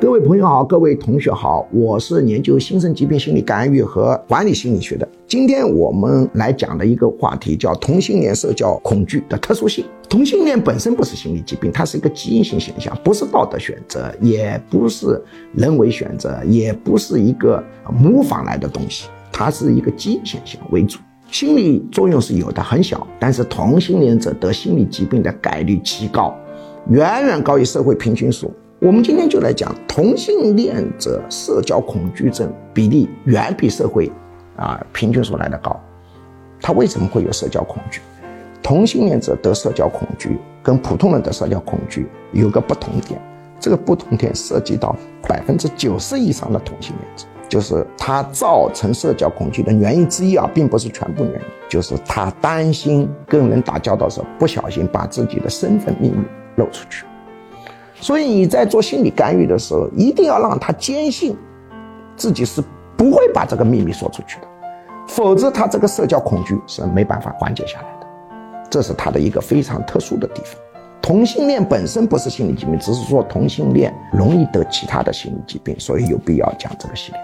各位朋友好，各位同学好，我是研究新生疾病心理干预和管理心理学的。今天我们来讲的一个话题叫同性恋社交恐惧的特殊性。同性恋本身不是心理疾病，它是一个基因性现象，不是道德选择，也不是人为选择，也不是一个模仿来的东西，它是一个基因现象为主。心理作用是有的，很小，但是同性恋者得心理疾病的概率极高，远远高于社会平均数。我们今天就来讲同性恋者社交恐惧症比例远比社会啊平均数来的高。他为什么会有社交恐惧？同性恋者得社交恐惧跟普通人的社交恐惧有个不同点，这个不同点涉及到百分之九十以上的同性恋者，就是他造成社交恐惧的原因之一啊，并不是全部原因，就是他担心跟人打交道时候不小心把自己的身份秘密露出去。所以你在做心理干预的时候，一定要让他坚信自己是不会把这个秘密说出去的，否则他这个社交恐惧是没办法缓解下来的。这是他的一个非常特殊的地方。同性恋本身不是心理疾病，只是说同性恋容易得其他的心理疾病，所以有必要讲这个系列。